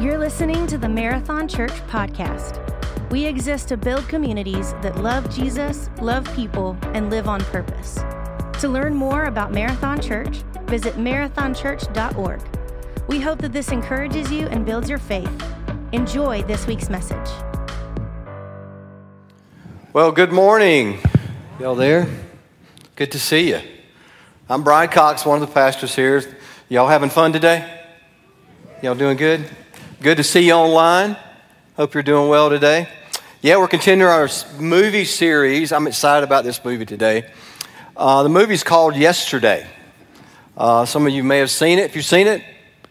You're listening to the Marathon Church podcast. We exist to build communities that love Jesus, love people, and live on purpose. To learn more about Marathon Church, visit marathonchurch.org. We hope that this encourages you and builds your faith. Enjoy this week's message. Well, good morning. Y'all there? Good to see you. I'm Brian Cox, one of the pastors here. Y'all having fun today? Y'all doing good? Good to see you online. Hope you're doing well today. Yeah, we're continuing our movie series. I'm excited about this movie today. Uh, the movie's called Yesterday. Uh, some of you may have seen it. If you've seen it,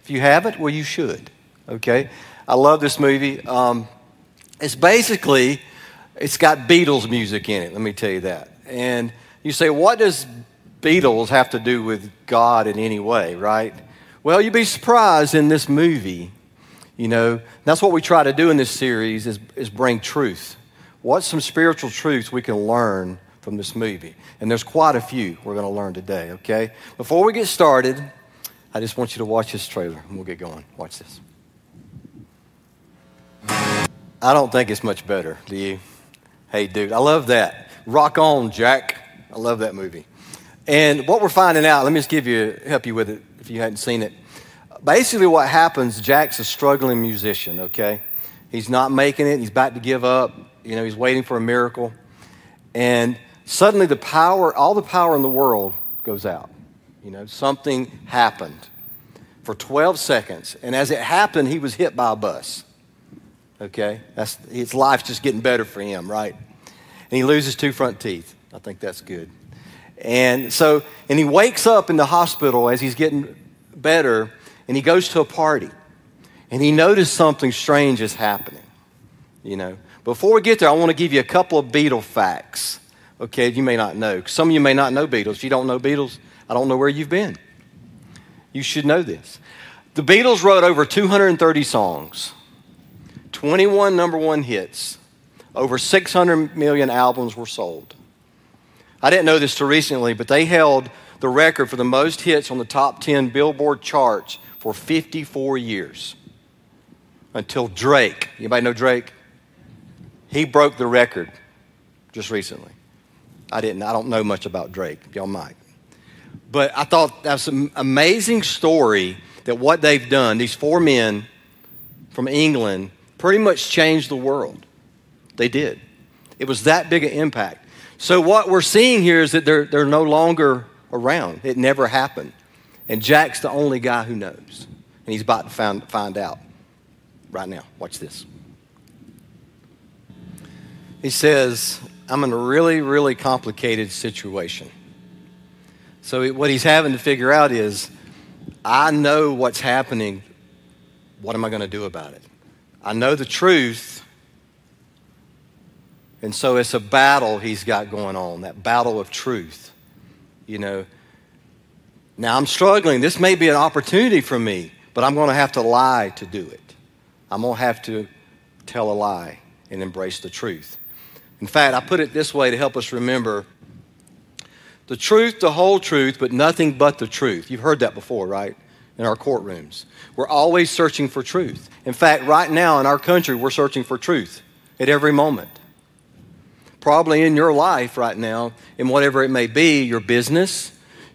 if you haven't, well, you should. Okay? I love this movie. Um, it's basically, it's got Beatles music in it, let me tell you that. And you say, what does Beatles have to do with God in any way, right? Well, you'd be surprised in this movie you know, that's what we try to do in this series is, is bring truth. What's some spiritual truths we can learn from this movie? And there's quite a few we're going to learn today, okay? Before we get started, I just want you to watch this trailer and we'll get going. Watch this. I don't think it's much better, do you? Hey, dude, I love that. Rock on, Jack. I love that movie. And what we're finding out, let me just give you, help you with it if you hadn't seen it basically what happens, Jack's a struggling musician, okay? He's not making it, he's about to give up, you know, he's waiting for a miracle. And suddenly the power, all the power in the world goes out. You know, something happened for 12 seconds. And as it happened, he was hit by a bus. Okay? That's, his life's just getting better for him, right? And he loses two front teeth. I think that's good. And so, and he wakes up in the hospital as he's getting better, and he goes to a party and he noticed something strange is happening. You know, before we get there, I want to give you a couple of Beatle facts. Okay, you may not know. Some of you may not know Beatles. If you don't know Beatles, I don't know where you've been. You should know this. The Beatles wrote over 230 songs, 21 number one hits, over 600 million albums were sold. I didn't know this till recently, but they held the record for the most hits on the top 10 Billboard charts for 54 years until Drake, anybody know Drake? He broke the record just recently. I didn't, I don't know much about Drake. Y'all might. But I thought that's an amazing story that what they've done, these four men from England, pretty much changed the world. They did. It was that big an impact. So what we're seeing here is that they're, they're no longer around. It never happened. And Jack's the only guy who knows. And he's about to find, find out right now. Watch this. He says, I'm in a really, really complicated situation. So, what he's having to figure out is I know what's happening. What am I going to do about it? I know the truth. And so, it's a battle he's got going on that battle of truth. You know, now I'm struggling. This may be an opportunity for me, but I'm going to have to lie to do it. I'm going to have to tell a lie and embrace the truth. In fact, I put it this way to help us remember the truth, the whole truth, but nothing but the truth. You've heard that before, right? In our courtrooms. We're always searching for truth. In fact, right now in our country, we're searching for truth at every moment. Probably in your life right now, in whatever it may be, your business,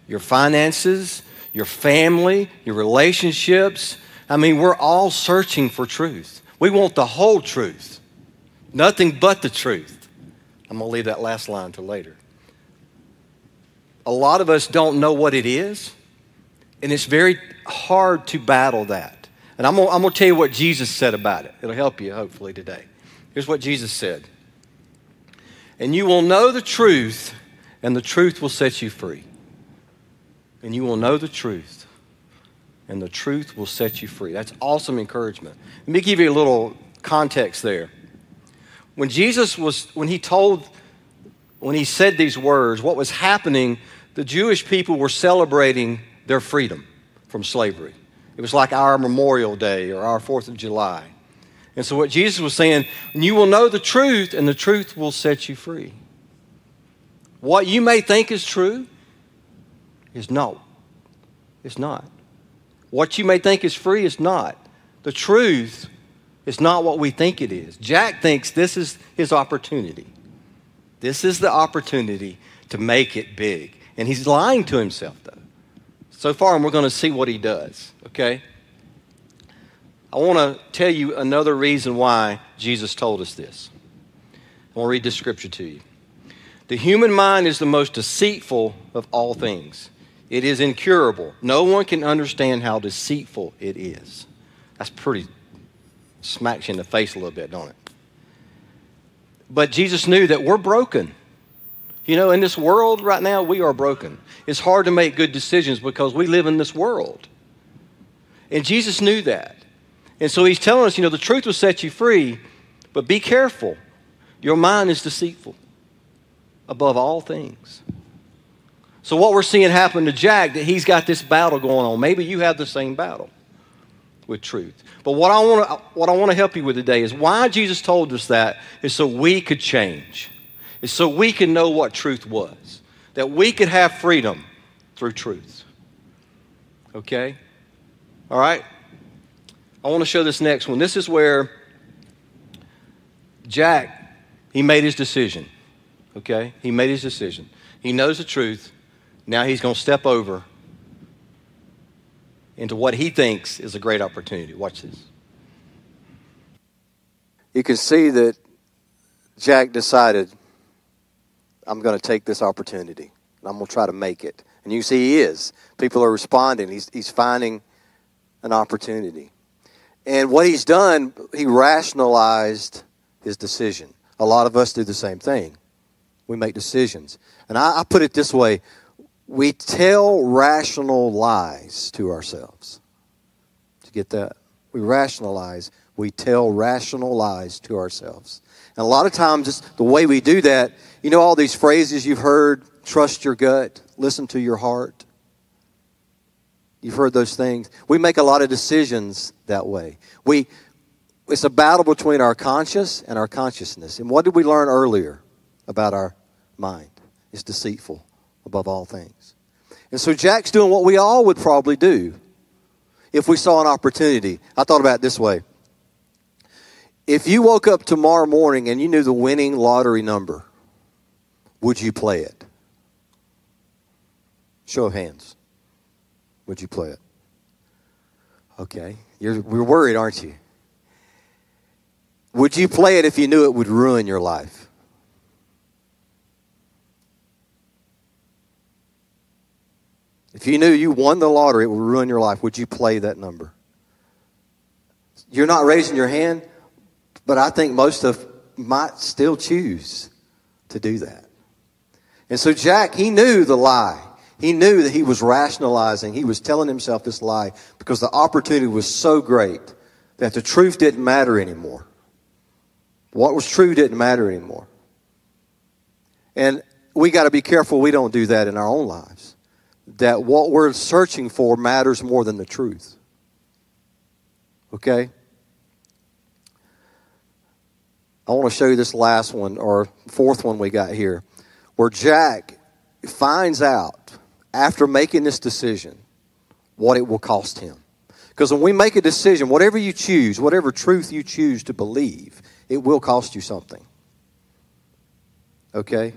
your finances, your family, your relationships. I mean, we're all searching for truth. We want the whole truth, nothing but the truth. I'm going to leave that last line to later. A lot of us don't know what it is, and it's very hard to battle that. And I'm going, to tell you what Jesus said about it. It'll help you, hopefully, today. Here's what Jesus said And you will know the truth, and the truth will set you free and you will know the truth, and the truth will set you free. That's awesome encouragement. Let me give you a little context there. When Jesus was, when he told, when he said these words, what was happening, the Jewish people were celebrating their freedom from slavery. It was like our Memorial Day or our Fourth of July. And so, what Jesus was saying, you will know the truth, and the truth will set you free. What you may think is true is no. It's not. What you may think is free is not. The truth is not what we think it is. Jack thinks this is his opportunity. This is the opportunity to make it big. And he's lying to himself, though. So far, and we're going to see what he does, okay? I want to tell you another reason why Jesus told us this. I want to read this scripture to you. The human mind is the most deceitful of all things. It is incurable. No one can understand how deceitful it is. That's pretty smacks you in the face a little bit, don't it? But Jesus knew that we're broken. You know, in this world right now, we are broken. It's hard to make good decisions because we live in this world. And Jesus knew that. And so he's telling us, you know, the truth will set you free, but be careful. Your mind is deceitful above all things. So, what we're seeing happen to Jack, that he's got this battle going on. Maybe you have the same battle with truth. But what I want to what I want to help you with today is why Jesus told us that is so we could change. Is so we can know what truth was. That we could have freedom through truth. Okay? All right? I want to show this next one. This is where Jack he made his decision. Okay? He made his decision. He knows the truth. Now he's going to step over into what he thinks is a great opportunity. Watch this. You can see that Jack decided, I'm going to take this opportunity and I'm going to try to make it. And you see he is. People are responding. He's, he's finding an opportunity. And what he's done, he rationalized his decision. A lot of us do the same thing. We make decisions. And I, I put it this way we tell rational lies to ourselves. To get that? We rationalize, we tell rational lies to ourselves. And a lot of times, just the way we do that, you know, all these phrases you've heard trust your gut, listen to your heart. You've heard those things. We make a lot of decisions that way. We, it's a battle between our conscious and our consciousness. And what did we learn earlier about our mind? It's deceitful above all things. And so Jack's doing what we all would probably do if we saw an opportunity. I thought about it this way. If you woke up tomorrow morning and you knew the winning lottery number, would you play it? Show of hands. Would you play it? Okay. You're, you're worried, aren't you? Would you play it if you knew it would ruin your life? If you knew you won the lottery, it would ruin your life, would you play that number? You're not raising your hand, but I think most of might still choose to do that. And so Jack, he knew the lie. He knew that he was rationalizing. He was telling himself this lie because the opportunity was so great that the truth didn't matter anymore. What was true didn't matter anymore. And we got to be careful we don't do that in our own lives that what we're searching for matters more than the truth. Okay? I want to show you this last one, or fourth one we got here, where Jack finds out after making this decision what it will cost him. Because when we make a decision, whatever you choose, whatever truth you choose to believe, it will cost you something. Okay?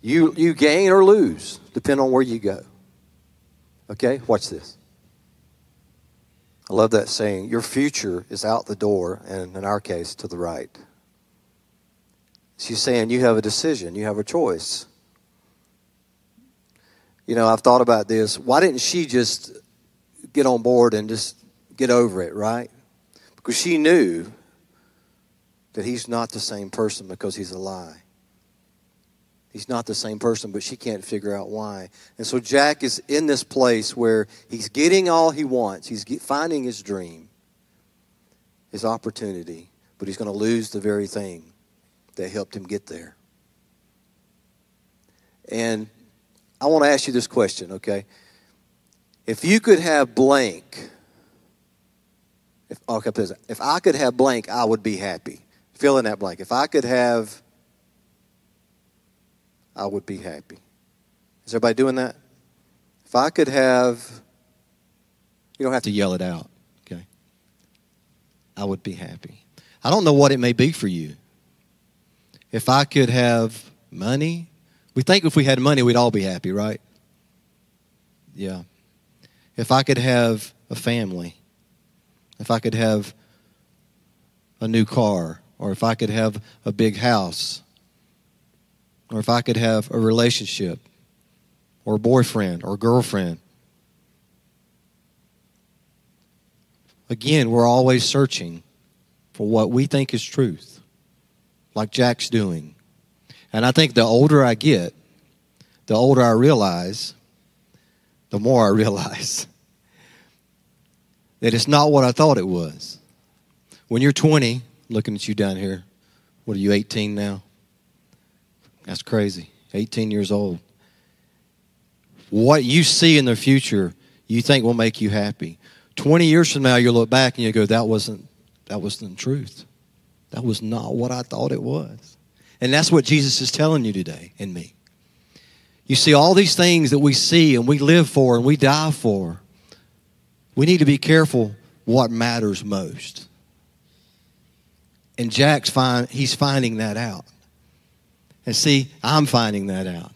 You, you gain or lose, depending on where you go. Okay, watch this. I love that saying. Your future is out the door, and in our case, to the right. She's saying you have a decision, you have a choice. You know, I've thought about this. Why didn't she just get on board and just get over it, right? Because she knew that he's not the same person because he's a lie. He's not the same person, but she can't figure out why. And so Jack is in this place where he's getting all he wants. He's finding his dream, his opportunity, but he's going to lose the very thing that helped him get there. And I want to ask you this question, okay? If you could have blank, if, okay, if I could have blank, I would be happy. Fill in that blank. If I could have I would be happy. Is everybody doing that? If I could have, you don't have to yell it out, okay? I would be happy. I don't know what it may be for you. If I could have money, we think if we had money, we'd all be happy, right? Yeah. If I could have a family, if I could have a new car, or if I could have a big house, or if I could have a relationship, or a boyfriend, or girlfriend. Again, we're always searching for what we think is truth, like Jack's doing. And I think the older I get, the older I realize, the more I realize that it's not what I thought it was. When you're 20, looking at you down here, what are you, 18 now? That's crazy. 18 years old. What you see in the future, you think will make you happy. 20 years from now, you'll look back and you go, that wasn't, that wasn't the truth. That was not what I thought it was. And that's what Jesus is telling you today and me. You see, all these things that we see and we live for and we die for, we need to be careful what matters most. And Jack's find, he's finding that out. And see, I'm finding that out.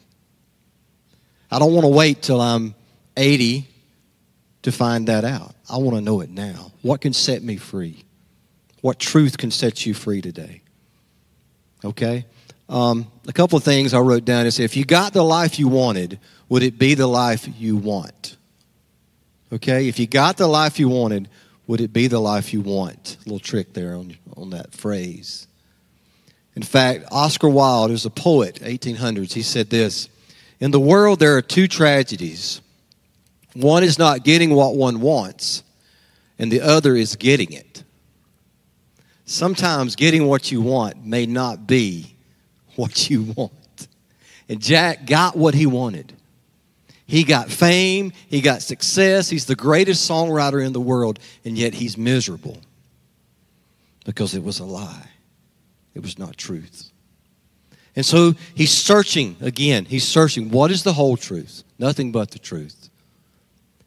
I don't want to wait till I'm 80 to find that out. I want to know it now. What can set me free? What truth can set you free today? Okay? Um, a couple of things I wrote down is if you got the life you wanted, would it be the life you want? Okay? If you got the life you wanted, would it be the life you want? A little trick there on, on that phrase. In fact, Oscar Wilde, who's a poet, 1800s, he said this In the world, there are two tragedies. One is not getting what one wants, and the other is getting it. Sometimes getting what you want may not be what you want. And Jack got what he wanted. He got fame, he got success, he's the greatest songwriter in the world, and yet he's miserable because it was a lie. It was not truth. And so he's searching again. He's searching what is the whole truth? Nothing but the truth.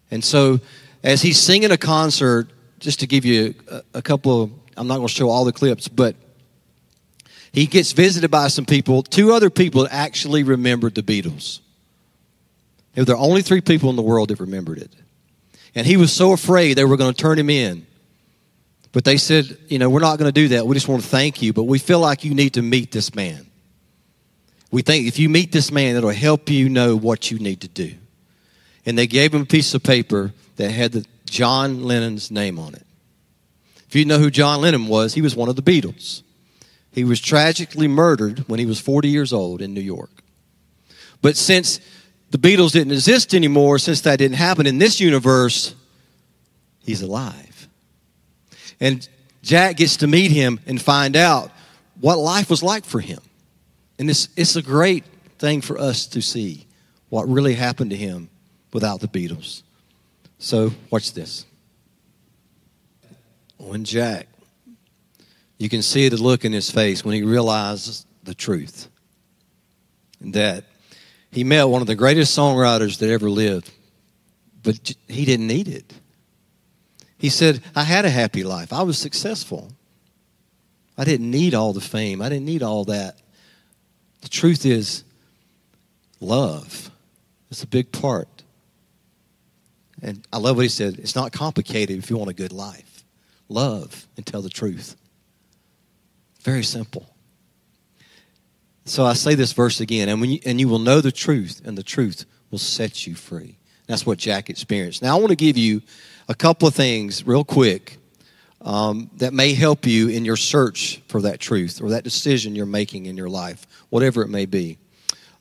And so as he's singing a concert, just to give you a, a couple of, I'm not going to show all the clips, but he gets visited by some people, two other people that actually remembered the Beatles. They were only three people in the world that remembered it. And he was so afraid they were going to turn him in but they said, you know, we're not going to do that. We just want to thank you, but we feel like you need to meet this man. We think if you meet this man, it'll help you know what you need to do. And they gave him a piece of paper that had the John Lennon's name on it. If you know who John Lennon was, he was one of the Beatles. He was tragically murdered when he was 40 years old in New York. But since the Beatles didn't exist anymore, since that didn't happen in this universe, he's alive. And Jack gets to meet him and find out what life was like for him. And it's, it's a great thing for us to see what really happened to him without the Beatles. So, watch this. When Jack, you can see the look in his face when he realizes the truth that he met one of the greatest songwriters that ever lived, but he didn't need it. He said, I had a happy life. I was successful. I didn't need all the fame. I didn't need all that. The truth is, love is a big part. And I love what he said. It's not complicated if you want a good life. Love and tell the truth. Very simple. So I say this verse again, and, when you, and you will know the truth, and the truth will set you free. That's what Jack experienced. Now, I want to give you a couple of things real quick um, that may help you in your search for that truth or that decision you're making in your life, whatever it may be.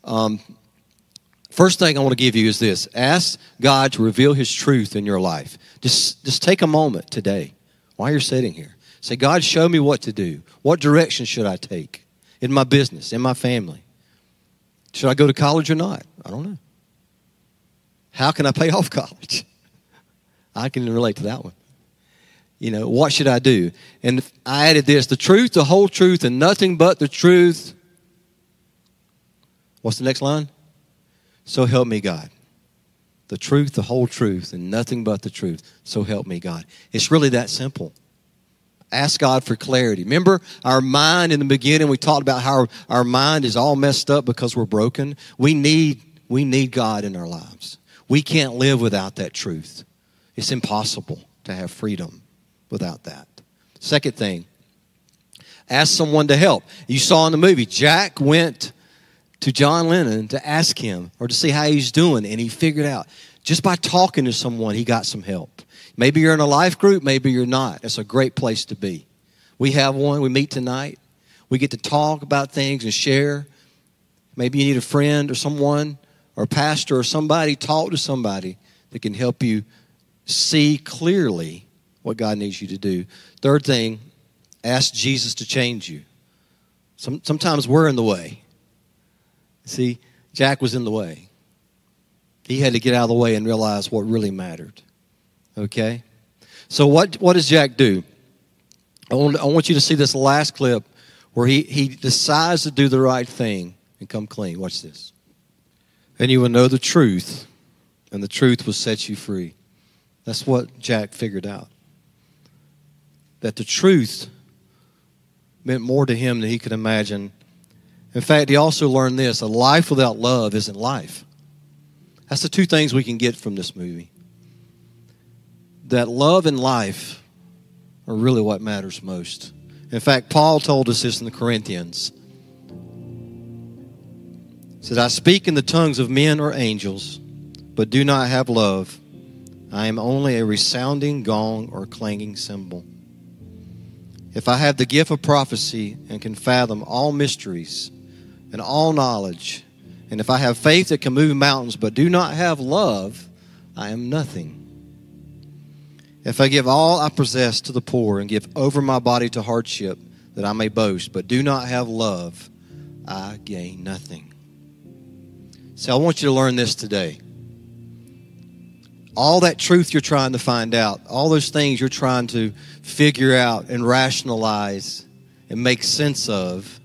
Um, first thing I want to give you is this ask God to reveal His truth in your life. Just, just take a moment today while you're sitting here. Say, God, show me what to do. What direction should I take in my business, in my family? Should I go to college or not? I don't know. How can I pay off college? I can relate to that one. You know, what should I do? And I added this the truth, the whole truth, and nothing but the truth. What's the next line? So help me God. The truth, the whole truth, and nothing but the truth. So help me God. It's really that simple. Ask God for clarity. Remember our mind in the beginning, we talked about how our, mind is all messed up because we're broken. We need, we need God in our lives. We can't live without that truth. It's impossible to have freedom without that. Second thing, ask someone to help. You saw in the movie, Jack went to John Lennon to ask him or to see how he's doing, and he figured out just by talking to someone, he got some help. Maybe you're in a life group, maybe you're not. It's a great place to be. We have one, we meet tonight. We get to talk about things and share. Maybe you need a friend or someone or pastor or somebody, talk to somebody that can help you see clearly what God needs you to do. Third thing, ask Jesus to change you. Some, sometimes we're in the way. See, Jack was in the way. He had to get out of the way and realize what really mattered. Okay? So, what, what does Jack do? I want, I want you to see this last clip where he, he decides to do the right thing and come clean. Watch this. And you will know the truth, and the truth will set you free. That's what Jack figured out. That the truth meant more to him than he could imagine. In fact, he also learned this a life without love isn't life. That's the two things we can get from this movie. That love and life are really what matters most. In fact, Paul told us this in the Corinthians. Said, I speak in the tongues of men or angels, but do not have love. I am only a resounding gong or clanging cymbal. If I have the gift of prophecy and can fathom all mysteries and all knowledge, and if I have faith that can move mountains but do not have love, I am nothing. If I give all I possess to the poor and give over my body to hardship that I may boast, but do not have love, I gain nothing. So I want you to learn this today all that truth you're trying to find out, all those things you're trying to figure out and rationalize and make sense of,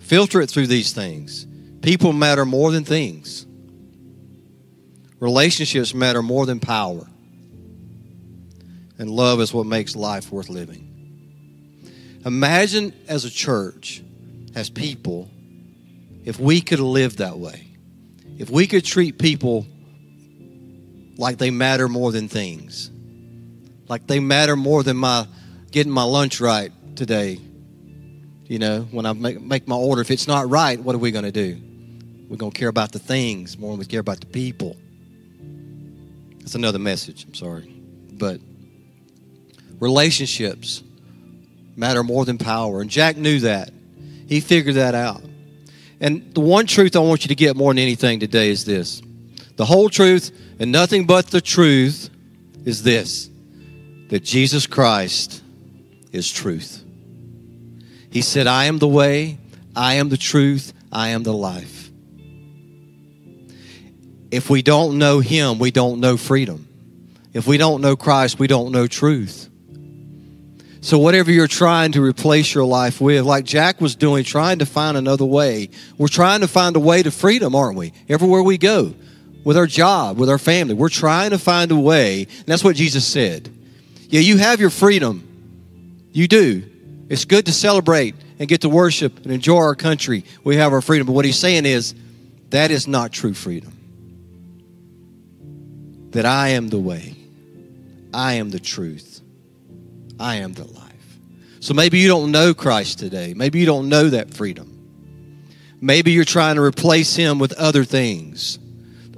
filter it through these things. People matter more than things, relationships matter more than power. And love is what makes life worth living. Imagine as a church, as people, if we could live that way. If we could treat people like they matter more than things. Like they matter more than my getting my lunch right today. You know, when I make, make my order, if it's not right, what are we going to do? We're going to care about the things more than we care about the people. That's another message. I'm sorry. But relationships matter more than power. And Jack knew that. He figured that out. And the one truth I want you to get more than anything today is this the whole truth and nothing but the truth is this that Jesus Christ is truth. He said, I am the way, I am the truth, I am the life. If we don't know Him, we don't know freedom. If we don't know Christ, we don't know truth. So, whatever you're trying to replace your life with, like Jack was doing, trying to find another way, we're trying to find a way to freedom, aren't we? Everywhere we go with our job, with our family. We're trying to find a way. And that's what Jesus said. Yeah, you have your freedom. You do. It's good to celebrate and get to worship and enjoy our country. We have our freedom. But what he's saying is that is not true freedom. That I am the way, I am the truth, I am the life. So maybe you don't know Christ today. Maybe you don't know that freedom. Maybe you're trying to replace him with other things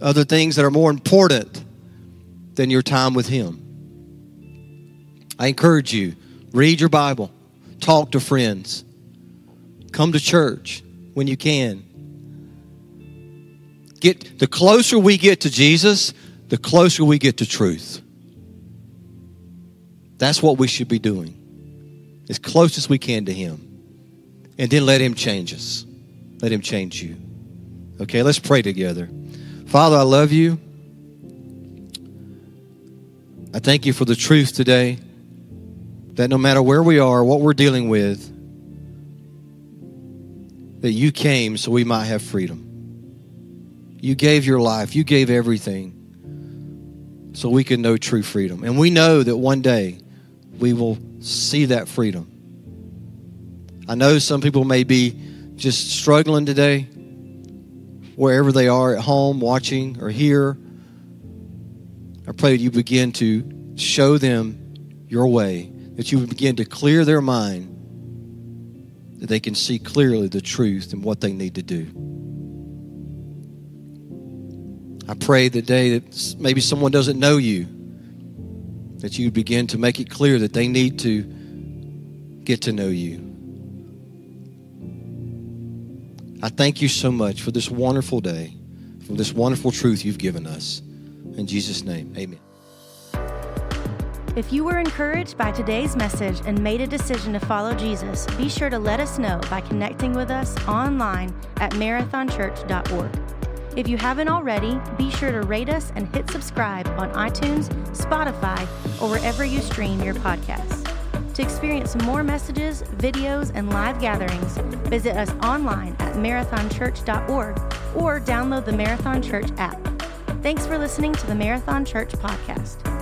other things that are more important than your time with Him. I encourage you read your Bible, talk to friends, come to church when you can. Get the closer we get to Jesus, the closer we get to truth. That's what we should be doing. As close as we can to Him. And then let Him change us. Let Him change you. Okay, let's pray together. Father, I love you. I thank you for the truth today that no matter where we are, what we're dealing with, that you came so we might have freedom. You gave your life, you gave everything so we could know true freedom. And we know that one day we will see that freedom. I know some people may be just struggling today, wherever they are at home, watching or here. I pray that you begin to show them your way, that you begin to clear their mind, that they can see clearly the truth and what they need to do. I pray the day that maybe someone doesn't know you, that you begin to make it clear that they need to get to know you. I thank you so much for this wonderful day, for this wonderful truth you've given us. In Jesus' name, amen. If you were encouraged by today's message and made a decision to follow Jesus, be sure to let us know by connecting with us online at marathonchurch.org. If you haven't already, be sure to rate us and hit subscribe on iTunes, Spotify, or wherever you stream your podcasts. To experience more messages, videos, and live gatherings, visit us online at marathonchurch.org or download the Marathon Church app. Thanks for listening to the Marathon Church podcast.